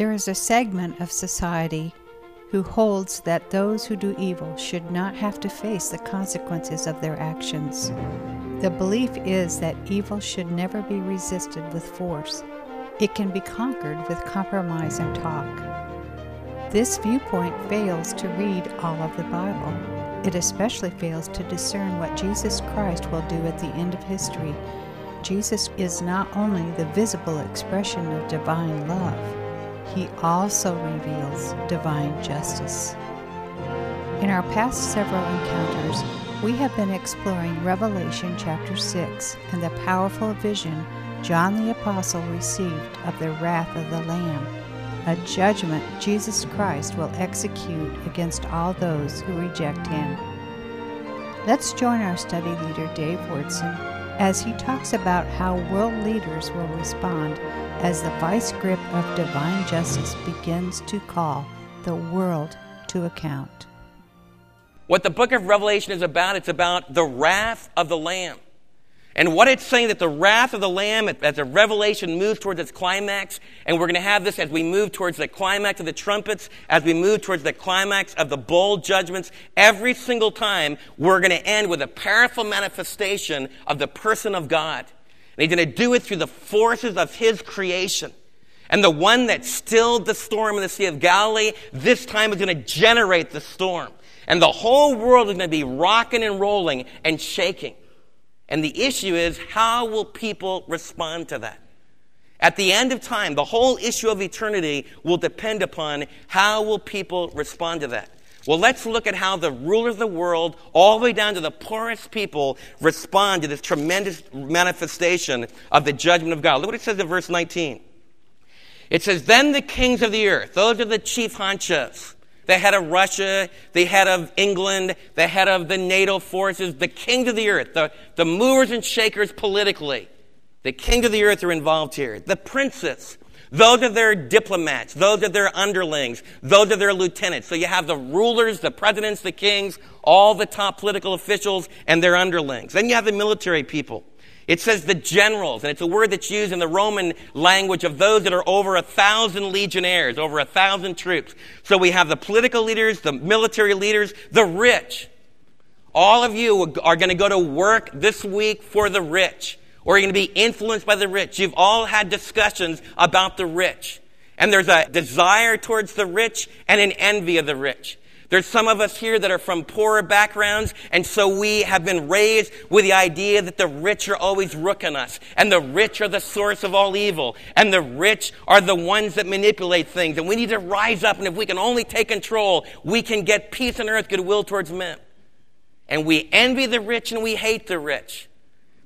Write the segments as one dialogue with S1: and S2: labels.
S1: There is a segment of society who holds that those who do evil should not have to face the consequences of their actions. The belief is that evil should never be resisted with force. It can be conquered with compromise and talk. This viewpoint fails to read all of the Bible. It especially fails to discern what Jesus Christ will do at the end of history. Jesus is not only the visible expression of divine love, he also reveals divine justice. In our past several encounters, we have been exploring Revelation chapter 6 and the powerful vision John the Apostle received of the wrath of the Lamb, a judgment Jesus Christ will execute against all those who reject him. Let's join our study leader Dave Wyrtzen as he talks about how world leaders will respond as the vice grip of divine justice begins to call the world to account.
S2: What the book of Revelation is about, it's about the wrath of the Lamb. And what it's saying that the wrath of the Lamb, as the revelation moves towards its climax, and we're going to have this as we move towards the climax of the trumpets, as we move towards the climax of the bowl judgments, every single time we're going to end with a powerful manifestation of the person of God. And he's going to do it through the forces of his creation. And the one that stilled the storm in the Sea of Galilee, this time is going to generate the storm. And the whole world is going to be rocking and rolling and shaking. And the issue is, how will people respond to that? At the end of time, the whole issue of eternity will depend upon how will people respond to that. Well, let's look at how the rulers of the world, all the way down to the poorest people, respond to this tremendous manifestation of the judgment of God. Look what it says in verse 19. It says, Then the kings of the earth, those are the chief honchos, the head of Russia, the head of England, the head of the NATO forces, the kings of the earth, the, the movers and shakers politically. The kings of the earth are involved here. The princes, those are their diplomats, those are their underlings, those are their lieutenants. So you have the rulers, the presidents, the kings, all the top political officials, and their underlings. Then you have the military people. It says the generals, and it's a word that's used in the Roman language of those that are over a thousand legionnaires, over a thousand troops. So we have the political leaders, the military leaders, the rich. All of you are going to go to work this week for the rich, or you're going to be influenced by the rich. You've all had discussions about the rich. And there's a desire towards the rich and an envy of the rich. There's some of us here that are from poorer backgrounds, and so we have been raised with the idea that the rich are always rooking us, and the rich are the source of all evil, and the rich are the ones that manipulate things, and we need to rise up, and if we can only take control, we can get peace on earth, goodwill towards men. And we envy the rich and we hate the rich.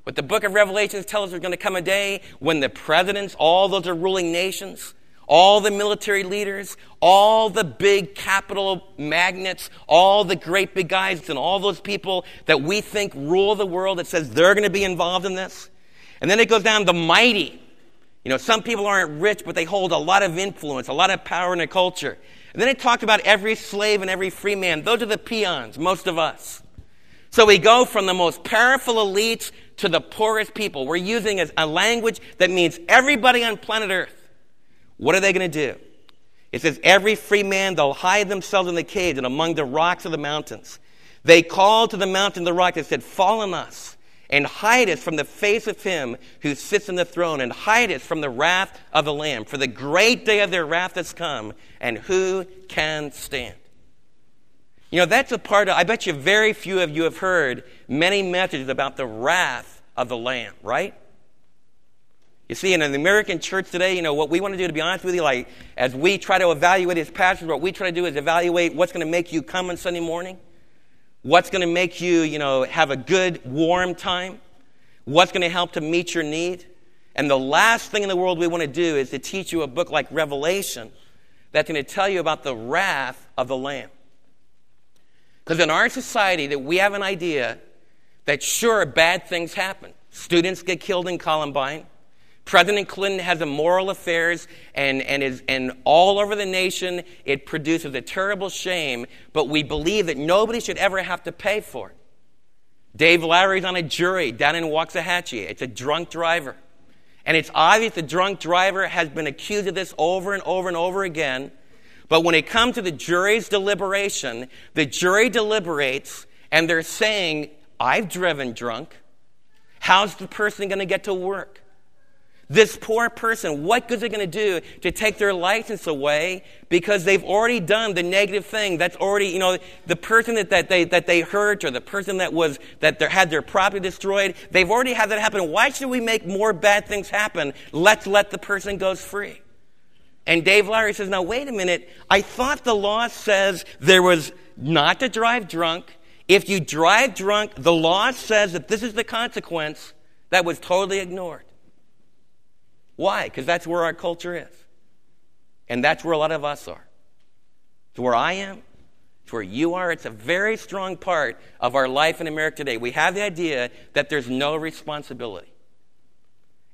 S2: But the book of Revelations tells us there's going to come a day when the presidents, all those are ruling nations, all the military leaders, all the big capital magnates, all the great big guys, and all those people that we think rule the world, it says they're going to be involved in this. And then it goes down the mighty. You know, some people aren't rich, but they hold a lot of influence, a lot of power in a culture. And then it talked about every slave and every free man. Those are the peons, most of us. So we go from the most powerful elites to the poorest people. We're using a language that means everybody on planet Earth. What are they going to do? It says, Every free man, they'll hide themselves in the caves and among the rocks of the mountains. They called to the mountain, the rock, and said, Fall on us and hide us from the face of him who sits on the throne and hide us from the wrath of the Lamb. For the great day of their wrath has come, and who can stand? You know, that's a part of, I bet you very few of you have heard many messages about the wrath of the Lamb, right? You see, in the American church today, you know, what we want to do, to be honest with you, like, as we try to evaluate as pastors, what we try to do is evaluate what's going to make you come on Sunday morning, what's going to make you, you know, have a good, warm time, what's going to help to meet your need. And the last thing in the world we want to do is to teach you a book like Revelation that's going to tell you about the wrath of the Lamb. Because in our society, that we have an idea that sure, bad things happen. Students get killed in Columbine. President Clinton has immoral affairs, and, and, is, and all over the nation, it produces a terrible shame, but we believe that nobody should ever have to pay for it. Dave Lowry's on a jury down in Waxahachie. It's a drunk driver. And it's obvious the drunk driver has been accused of this over and over and over again. But when it comes to the jury's deliberation, the jury deliberates and they're saying, I've driven drunk. How's the person going to get to work? This poor person, what good is it going to do to take their license away because they've already done the negative thing? That's already, you know, the person that, that, they, that they hurt or the person that was, that had their property destroyed, they've already had that happen. Why should we make more bad things happen? Let's let the person goes free. And Dave Lowry says, now wait a minute. I thought the law says there was not to drive drunk. If you drive drunk, the law says that this is the consequence. That was totally ignored. Why? Because that's where our culture is. And that's where a lot of us are. It's where I am. It's where you are. It's a very strong part of our life in America today. We have the idea that there's no responsibility.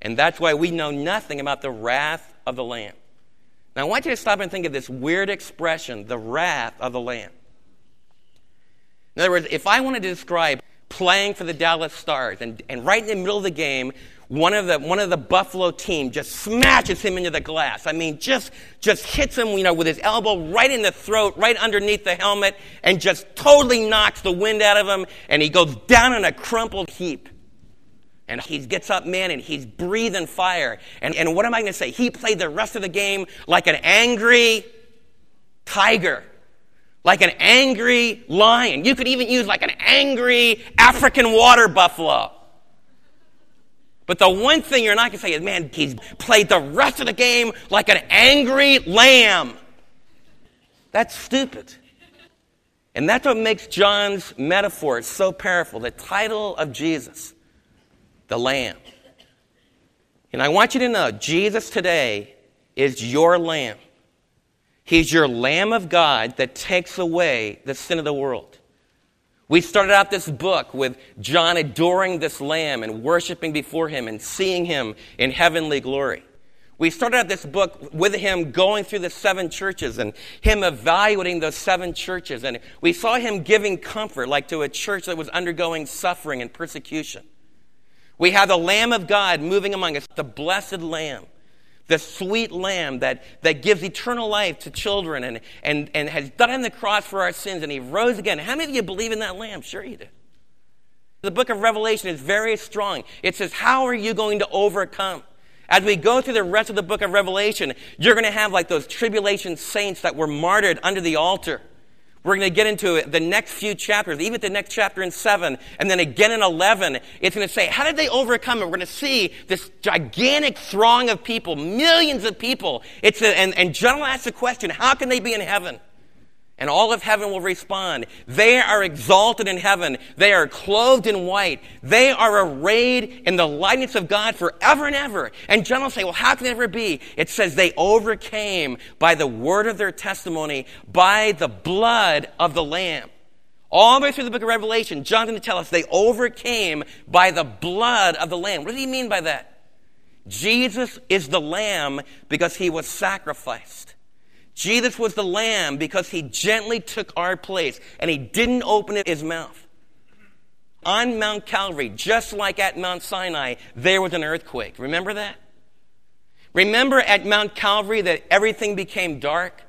S2: And that's why we know nothing about the wrath of the Lamb. Now, I want you to stop and think of this weird expression, the wrath of the Lamb. In other words, if I wanted to describe playing for the Dallas Stars, and, and right in the middle of the game, one of the one of the Buffalo team just smashes him into the glass. I mean, just just hits him, you know, with his elbow right in the throat, right underneath the helmet, and just totally knocks the wind out of him, and he goes down in a crumpled heap. And he gets up, man, and he's breathing fire. And, and what am I going to say? He played the rest of the game like an angry tiger, like an angry lion. You could even use like an angry African water buffalo. But the one thing you're not going to say is, man, he's played the rest of the game like an angry lamb. That's stupid. And that's what makes John's metaphor so powerful. The title of Jesus, the Lamb. And I want you to know Jesus today is your Lamb. He's your Lamb of God that takes away the sin of the world. We started out this book with John adoring this lamb and worshiping before him and seeing him in heavenly glory. We started out this book with him going through the seven churches and him evaluating those seven churches. And we saw him giving comfort, like to a church that was undergoing suffering and persecution. We have the Lamb of God moving among us, the blessed Lamb the sweet lamb that, that gives eternal life to children and, and, and has died on the cross for our sins and he rose again. How many of you believe in that lamb? Sure you do. The book of Revelation is very strong. It says, How are you going to overcome? As we go through the rest of the book of Revelation, you're going to have like those tribulation saints that were martyred under the altar. We're going to get into it, the next few chapters, even the next chapter in 7, and then again in 11. It's going to say, how did they overcome it? We're going to see this gigantic throng of people, millions of people. It's a, and, and John will ask the question, how can they be in heaven? And all of heaven will respond. They are exalted in heaven. They are clothed in white. They are arrayed in the likeness of God forever and ever. And John will say, well, how can it ever be? It says they overcame by the word of their testimony, by the blood of the Lamb. All the way through the book of Revelation, John's going to tell us they overcame by the blood of the Lamb. What does he mean by that? Jesus is the Lamb because he was sacrificed. Jesus was the lamb because he gently took our place and he didn't open his mouth. On Mount Calvary, just like at Mount Sinai, there was an earthquake. Remember that? Remember at Mount Calvary that everything became dark?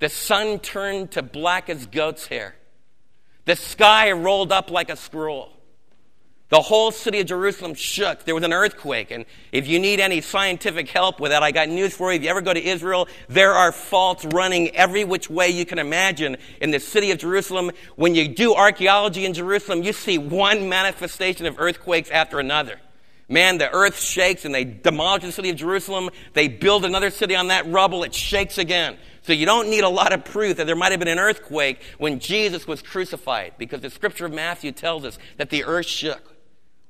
S2: The sun turned to black as goat's hair. The sky rolled up like a scroll. The whole city of Jerusalem shook. There was an earthquake. And if you need any scientific help with that, I got news for you. If you ever go to Israel, there are faults running every which way you can imagine in the city of Jerusalem. When you do archaeology in Jerusalem, you see one manifestation of earthquakes after another. Man, the earth shakes and they demolish the city of Jerusalem. They build another city on that rubble. It shakes again. So you don't need a lot of proof that there might have been an earthquake when Jesus was crucified because the scripture of Matthew tells us that the earth shook.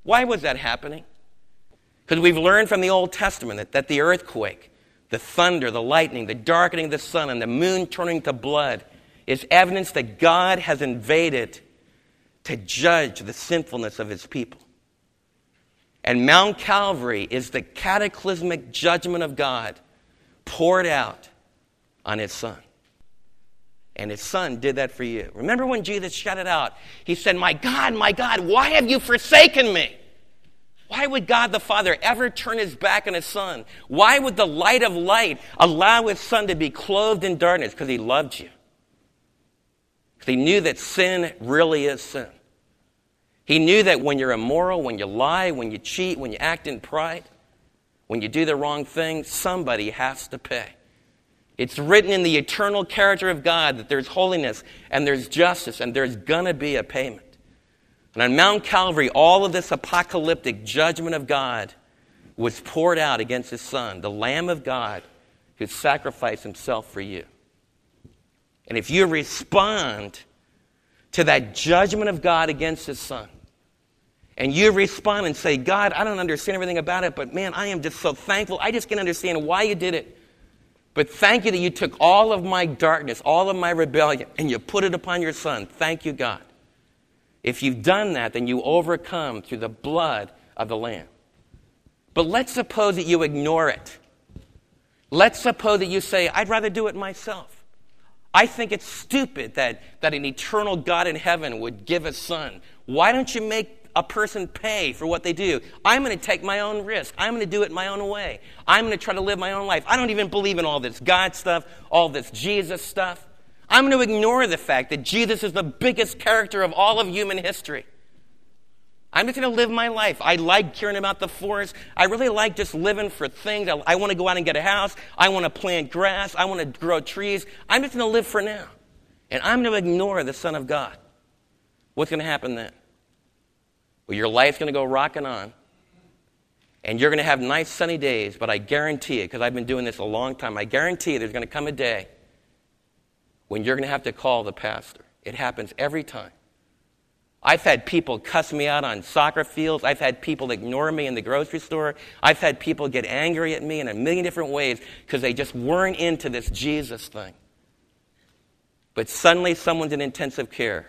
S2: Why was that happening? Because we've learned from the Old Testament that, that the earthquake, the thunder, the lightning, the darkening of the sun, and the moon turning to blood is evidence that God has invaded to judge the sinfulness of his people. And Mount Calvary is the cataclysmic judgment of God poured out on his son. And his son did that for you. Remember when Jesus shut it out? He said, My God, my God, why have you forsaken me? Why would God the Father ever turn his back on his son? Why would the light of light allow his son to be clothed in darkness? Because he loved you. Because he knew that sin really is sin. He knew that when you're immoral, when you lie, when you cheat, when you act in pride, when you do the wrong thing, somebody has to pay. It's written in the eternal character of God that there's holiness and there's justice and there's going to be a payment. And on Mount Calvary, all of this apocalyptic judgment of God was poured out against his son, the Lamb of God who sacrificed himself for you. And if you respond to that judgment of God against his son, and you respond and say, God, I don't understand everything about it, but man, I am just so thankful. I just can't understand why you did it. But thank you that you took all of my darkness, all of my rebellion, and you put it upon your son. Thank you, God. If you've done that, then you overcome through the blood of the Lamb. But let's suppose that you ignore it. Let's suppose that you say, I'd rather do it myself. I think it's stupid that, that an eternal God in heaven would give a son. Why don't you make a person pay for what they do. I'm going to take my own risk. I'm going to do it my own way. I'm going to try to live my own life. I don't even believe in all this God stuff, all this Jesus stuff. I'm going to ignore the fact that Jesus is the biggest character of all of human history. I'm just going to live my life. I like caring about the forest. I really like just living for things. I, I want to go out and get a house. I want to plant grass. I want to grow trees. I'm just going to live for now. And I'm going to ignore the Son of God. What's going to happen then? Well, your life's going to go rocking on. And you're going to have nice sunny days, but I guarantee it, because I've been doing this a long time, I guarantee you there's going to come a day when you're going to have to call the pastor. It happens every time. I've had people cuss me out on soccer fields. I've had people ignore me in the grocery store. I've had people get angry at me in a million different ways because they just weren't into this Jesus thing. But suddenly someone's in intensive care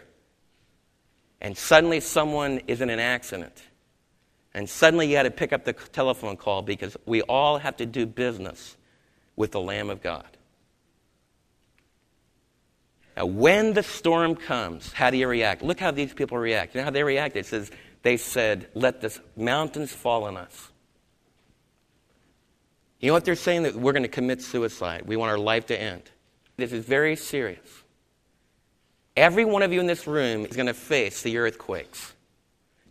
S2: and suddenly someone is in an accident. And suddenly you had to pick up the telephone call because we all have to do business with the Lamb of God. Now, when the storm comes, how do you react? Look how these people react. You know how they react? It says, they said, Let the mountains fall on us. You know what they're saying? That we're going to commit suicide. We want our life to end. This is very serious. Every one of you in this room is going to face the earthquakes.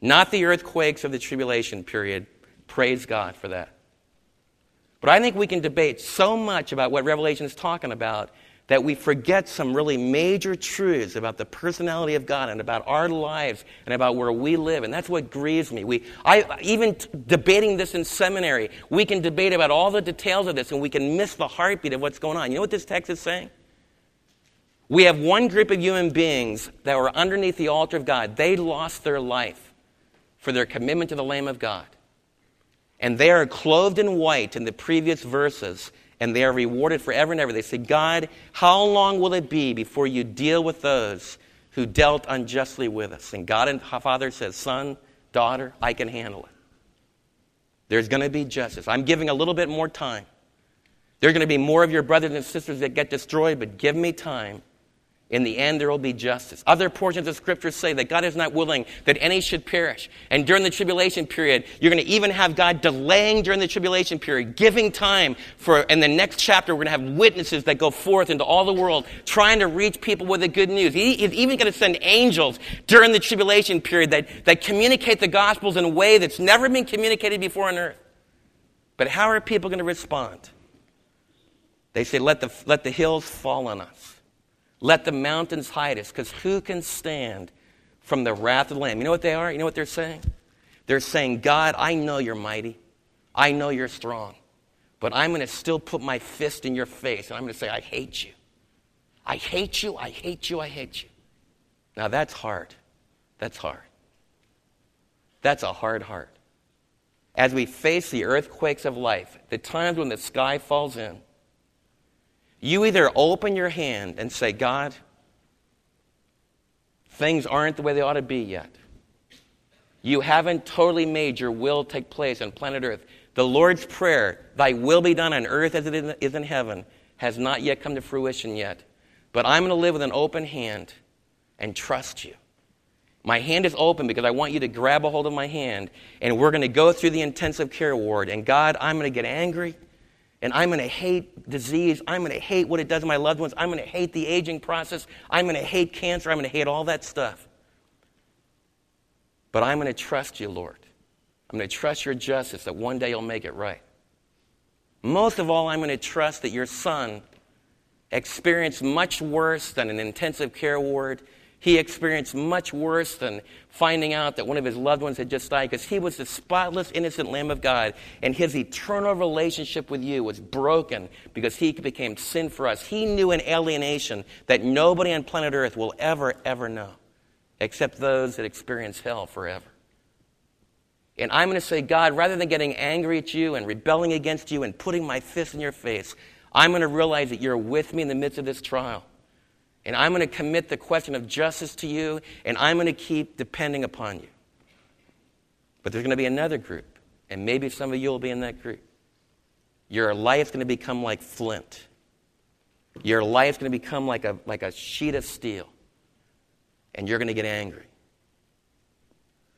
S2: Not the earthquakes of the tribulation period. Praise God for that. But I think we can debate so much about what Revelation is talking about that we forget some really major truths about the personality of God and about our lives and about where we live. And that's what grieves me. We, I, even t- debating this in seminary, we can debate about all the details of this and we can miss the heartbeat of what's going on. You know what this text is saying? We have one group of human beings that were underneath the altar of God. They lost their life for their commitment to the Lamb of God. And they are clothed in white in the previous verses, and they are rewarded forever and ever. They say, God, how long will it be before you deal with those who dealt unjustly with us? And God and Father says, Son, daughter, I can handle it. There's going to be justice. I'm giving a little bit more time. There are going to be more of your brothers and sisters that get destroyed, but give me time in the end, there will be justice. Other portions of Scripture say that God is not willing that any should perish. And during the tribulation period, you're going to even have God delaying during the tribulation period, giving time for, in the next chapter, we're going to have witnesses that go forth into all the world trying to reach people with the good news. He, he's even going to send angels during the tribulation period that, that communicate the Gospels in a way that's never been communicated before on earth. But how are people going to respond? They say, let the, let the hills fall on us. Let the mountains hide us, because who can stand from the wrath of the Lamb? You know what they are? You know what they're saying? They're saying, God, I know you're mighty. I know you're strong. But I'm going to still put my fist in your face, and I'm going to say, I hate you. I hate you. I hate you. I hate you. Now that's hard. That's hard. That's a hard heart. As we face the earthquakes of life, the times when the sky falls in, you either open your hand and say, God, things aren't the way they ought to be yet. You haven't totally made your will take place on planet Earth. The Lord's Prayer, Thy will be done on earth as it is in heaven, has not yet come to fruition yet. But I'm going to live with an open hand and trust you. My hand is open because I want you to grab a hold of my hand, and we're going to go through the intensive care ward. And God, I'm going to get angry, and I'm going to hate disease. I'm going to hate what it does to my loved ones. I'm going to hate the aging process. I'm going to hate cancer. I'm going to hate all that stuff. But I'm going to trust you, Lord. I'm going to trust your justice that one day you'll make it right. Most of all, I'm going to trust that your son experienced much worse than an intensive care ward. He experienced much worse than finding out that one of his loved ones had just died because he was the spotless, innocent Lamb of God. And his eternal relationship with you was broken because he became sin for us. He knew an alienation that nobody on planet Earth will ever, ever know except those that experience hell forever. And I'm going to say, God, rather than getting angry at you and rebelling against you and putting my fist in your face, I'm going to realize that you're with me in the midst of this trial. And I'm going to commit the question of justice to you, and I'm going to keep depending upon you. But there's going to be another group, and maybe some of you will be in that group. Your life's going to become like flint. Your life's going to become like a, like a sheet of steel, and you're going to get angry.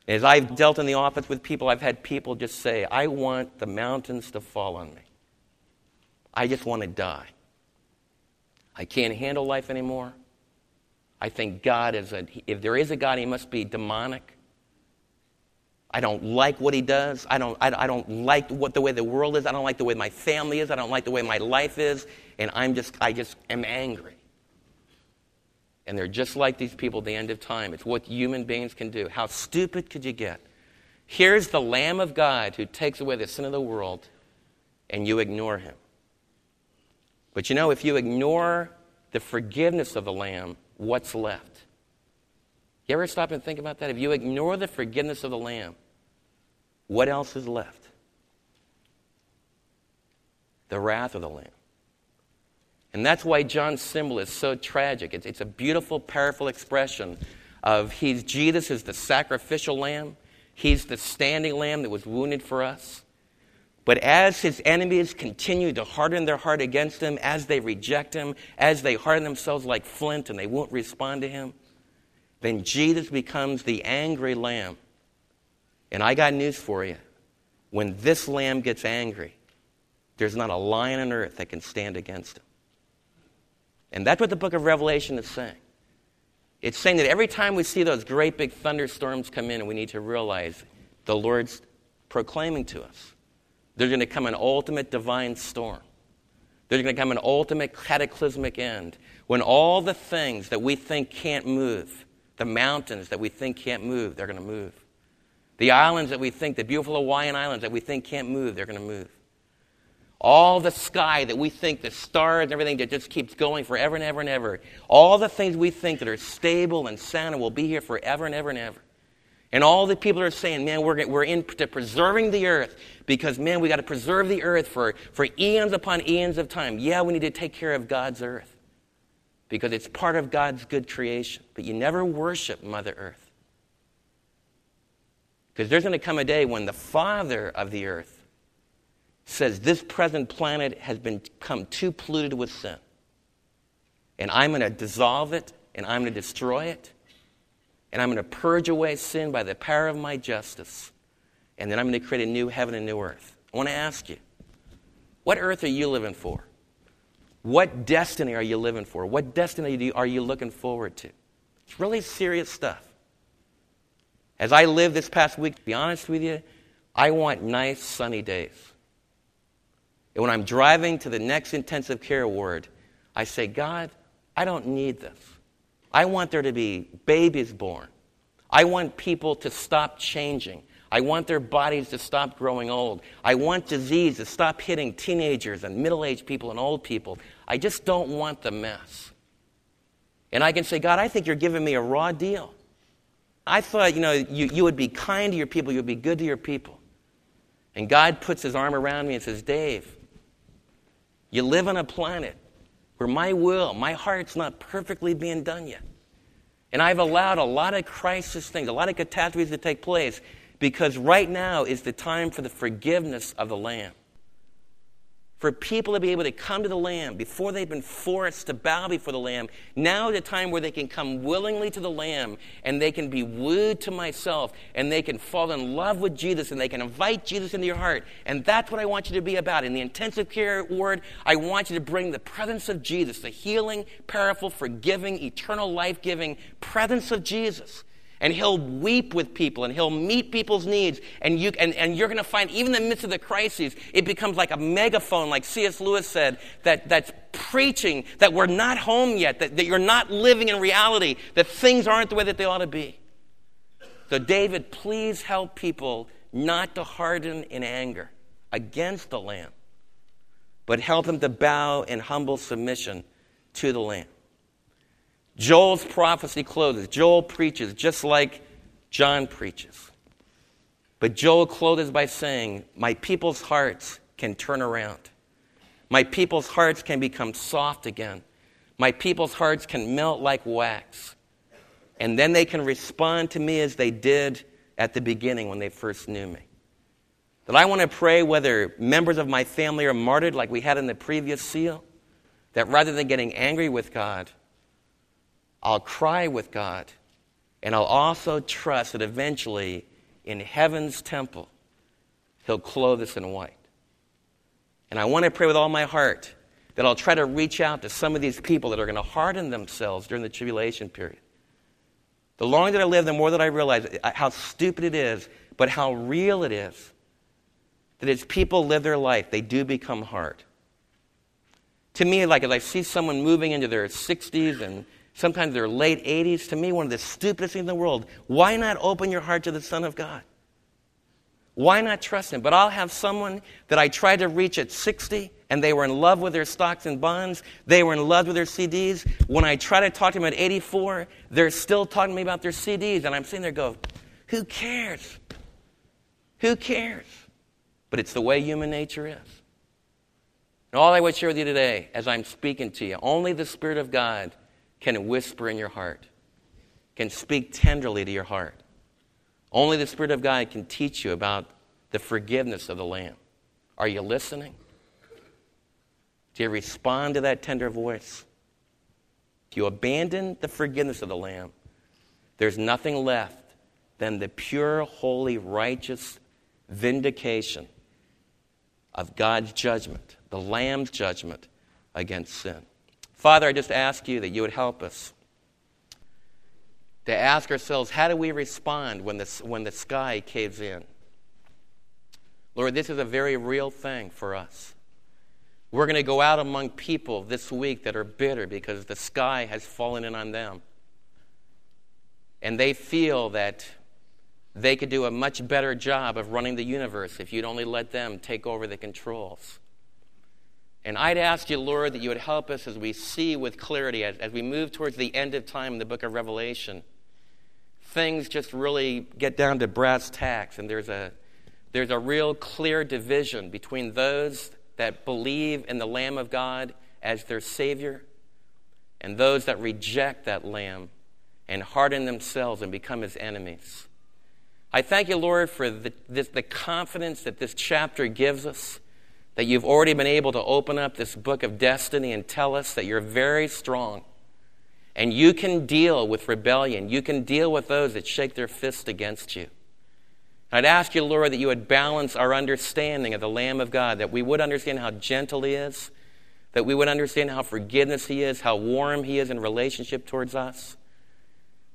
S2: As I've dealt in the office with people, I've had people just say, I want the mountains to fall on me. I just want to die. I can't handle life anymore. I think God is a, if there is a God, he must be demonic. I don't like what he does. I don't, I, I don't like what the way the world is. I don't like the way my family is. I don't like the way my life is. And I'm just, I just am angry. And they're just like these people at the end of time. It's what human beings can do. How stupid could you get? Here's the Lamb of God who takes away the sin of the world, and you ignore him. But you know, if you ignore the forgiveness of the Lamb, what's left? You ever stop and think about that? If you ignore the forgiveness of the Lamb, what else is left? The wrath of the Lamb. And that's why John's symbol is so tragic. It's, it's a beautiful, powerful expression of he's Jesus is the sacrificial lamb. He's the standing lamb that was wounded for us. But as his enemies continue to harden their heart against him, as they reject him, as they harden themselves like flint and they won't respond to him, then Jesus becomes the angry lamb. And I got news for you. When this lamb gets angry, there's not a lion on earth that can stand against him. And that's what the book of Revelation is saying. It's saying that every time we see those great big thunderstorms come in, we need to realize the Lord's proclaiming to us. There's going to come an ultimate divine storm. There's going to come an ultimate cataclysmic end when all the things that we think can't move, the mountains that we think can't move, they're going to move. The islands that we think, the beautiful Hawaiian islands that we think can't move, they're going to move. All the sky that we think, the stars and everything that just keeps going forever and ever and ever. All the things we think that are stable and sound and will be here forever and ever and ever. And all the people are saying, man, we're, we're into preserving the earth because, man, we got to preserve the earth for, for eons upon eons of time. Yeah, we need to take care of God's earth because it's part of God's good creation. But you never worship Mother Earth. Because there's going to come a day when the Father of the earth says this present planet has become too polluted with sin. And I'm going to dissolve it, and I'm going to destroy it, and I'm going to purge away sin by the power of my justice. And then I'm going to create a new heaven and new earth. I want to ask you, what earth are you living for? What destiny are you living for? What destiny are you looking forward to? It's really serious stuff. As I live this past week, to be honest with you, I want nice sunny days. And when I'm driving to the next intensive care ward, I say, God, I don't need this. I want there to be babies born. I want people to stop changing. I want their bodies to stop growing old. I want disease to stop hitting teenagers and middle aged people and old people. I just don't want the mess. And I can say, God, I think you're giving me a raw deal. I thought, you know, you, you would be kind to your people, you would be good to your people. And God puts his arm around me and says, Dave, you live on a planet where my will, my heart's not perfectly being done yet. And I've allowed a lot of crisis things, a lot of catastrophes to take place because right now is the time for the forgiveness of the Lamb. For people to be able to come to the Lamb before they've been forced to bow before the Lamb. Now is a time where they can come willingly to the Lamb and they can be wooed to myself and they can fall in love with Jesus and they can invite Jesus into your heart. And that's what I want you to be about. In the intensive care ward, I want you to bring the presence of Jesus, the healing, powerful, forgiving, eternal life giving presence of Jesus and he'll weep with people and he'll meet people's needs and, you, and, and you're going to find even in the midst of the crises it becomes like a megaphone like C.S. Lewis said that, that's preaching that we're not home yet that, that you're not living in reality that things aren't the way that they ought to be. So david please help people not to harden in anger against the lamb but help them to bow in humble submission to the lamb Joel's prophecy closes. Joel preaches just like John preaches. But Joel closes by saying, My people's hearts can turn around. My people's hearts can become soft again. My people's hearts can melt like wax. And then they can respond to me as they did at the beginning when they first knew me. That I want to pray whether members of my family are martyred like we had in the previous seal, that rather than getting angry with God, I'll cry with God, and I'll also trust that eventually in heaven's temple, He'll clothe us in white. And I want to pray with all my heart that I'll try to reach out to some of these people that are going to harden themselves during the tribulation period. The longer that I live, the more that I realize how stupid it is, but how real it is. That as people live their life, they do become hard. To me, like as I see someone moving into their 60s and sometimes their late 80s. To me, one of the stupidest things in the world. Why not open your heart to the Son of God? Why not trust Him? But I'll have someone that I tried to reach at 60 and they were in love with their stocks and bonds. They were in love with their CDs. When I try to talk to them at 84, they're still talking to me about their CDs. And I'm sitting there go, who cares? Who cares? But it's the way human nature is. And all I would share with you today, as I'm speaking to you, only the Spirit of God can whisper in your heart, can speak tenderly to your heart. Only the Spirit of God can teach you about the forgiveness of the Lamb. Are you listening? Do you respond to that tender voice? If you abandon the forgiveness of the Lamb, there's nothing left than the pure, holy, righteous vindication of God's judgment, the Lamb's judgment against sin. Father, I just ask you that you would help us to ask ourselves how do we respond when the, when the sky caves in? Lord, this is a very real thing for us. We're going to go out among people this week that are bitter because the sky has fallen in on them. And they feel that they could do a much better job of running the universe if you'd only let them take over the controls. And I'd ask you, Lord, that you would help us as we see with clarity, as, as we move towards the end of time in the book of Revelation. Things just really get down to brass tacks, and there's a, there's a real clear division between those that believe in the Lamb of God as their Savior and those that reject that Lamb and harden themselves and become His enemies. I thank you, Lord, for the, this, the confidence that this chapter gives us that you've already been able to open up this book of destiny and tell us that you're very strong and you can deal with rebellion. You can deal with those that shake their fist against you. I'd ask you, Lord, that you would balance our understanding of the Lamb of God, that we would understand how gentle He is, that we would understand how forgiveness He is, how warm He is in relationship towards us.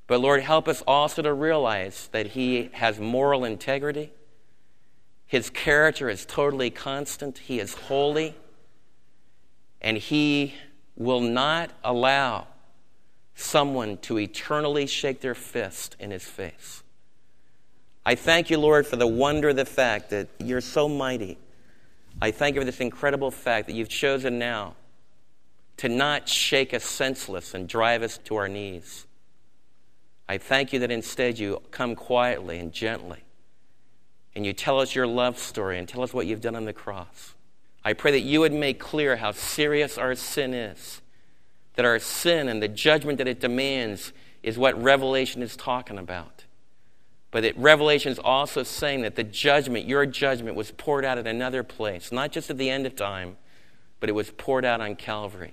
S2: But Lord, help us also to realize that He has moral integrity his character is totally constant. He is holy. And he will not allow someone to eternally shake their fist in his face. I thank you, Lord, for the wonder of the fact that you're so mighty. I thank you for this incredible fact that you've chosen now to not shake us senseless and drive us to our knees. I thank you that instead you come quietly and gently and you tell us your love story and tell us what you've done on the cross. I pray that you would make clear how serious our sin is, that our sin and the judgment that it demands is what Revelation is talking about. But that Revelation is also saying that the judgment, your judgment, was poured out at another place, not just at the end of time, but it was poured out on Calvary.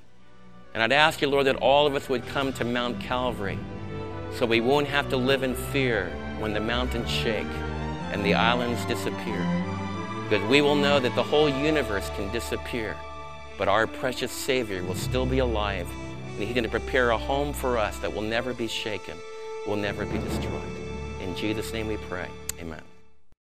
S2: And I'd ask you, Lord, that all of us would come to Mount Calvary so we won't have to live in fear when the mountains shake and the islands disappear. Because we will know that the whole universe can disappear, but our precious Savior will still be alive, and He's going to prepare a home for us that will never be shaken, will never be destroyed. In Jesus' name we pray. Amen.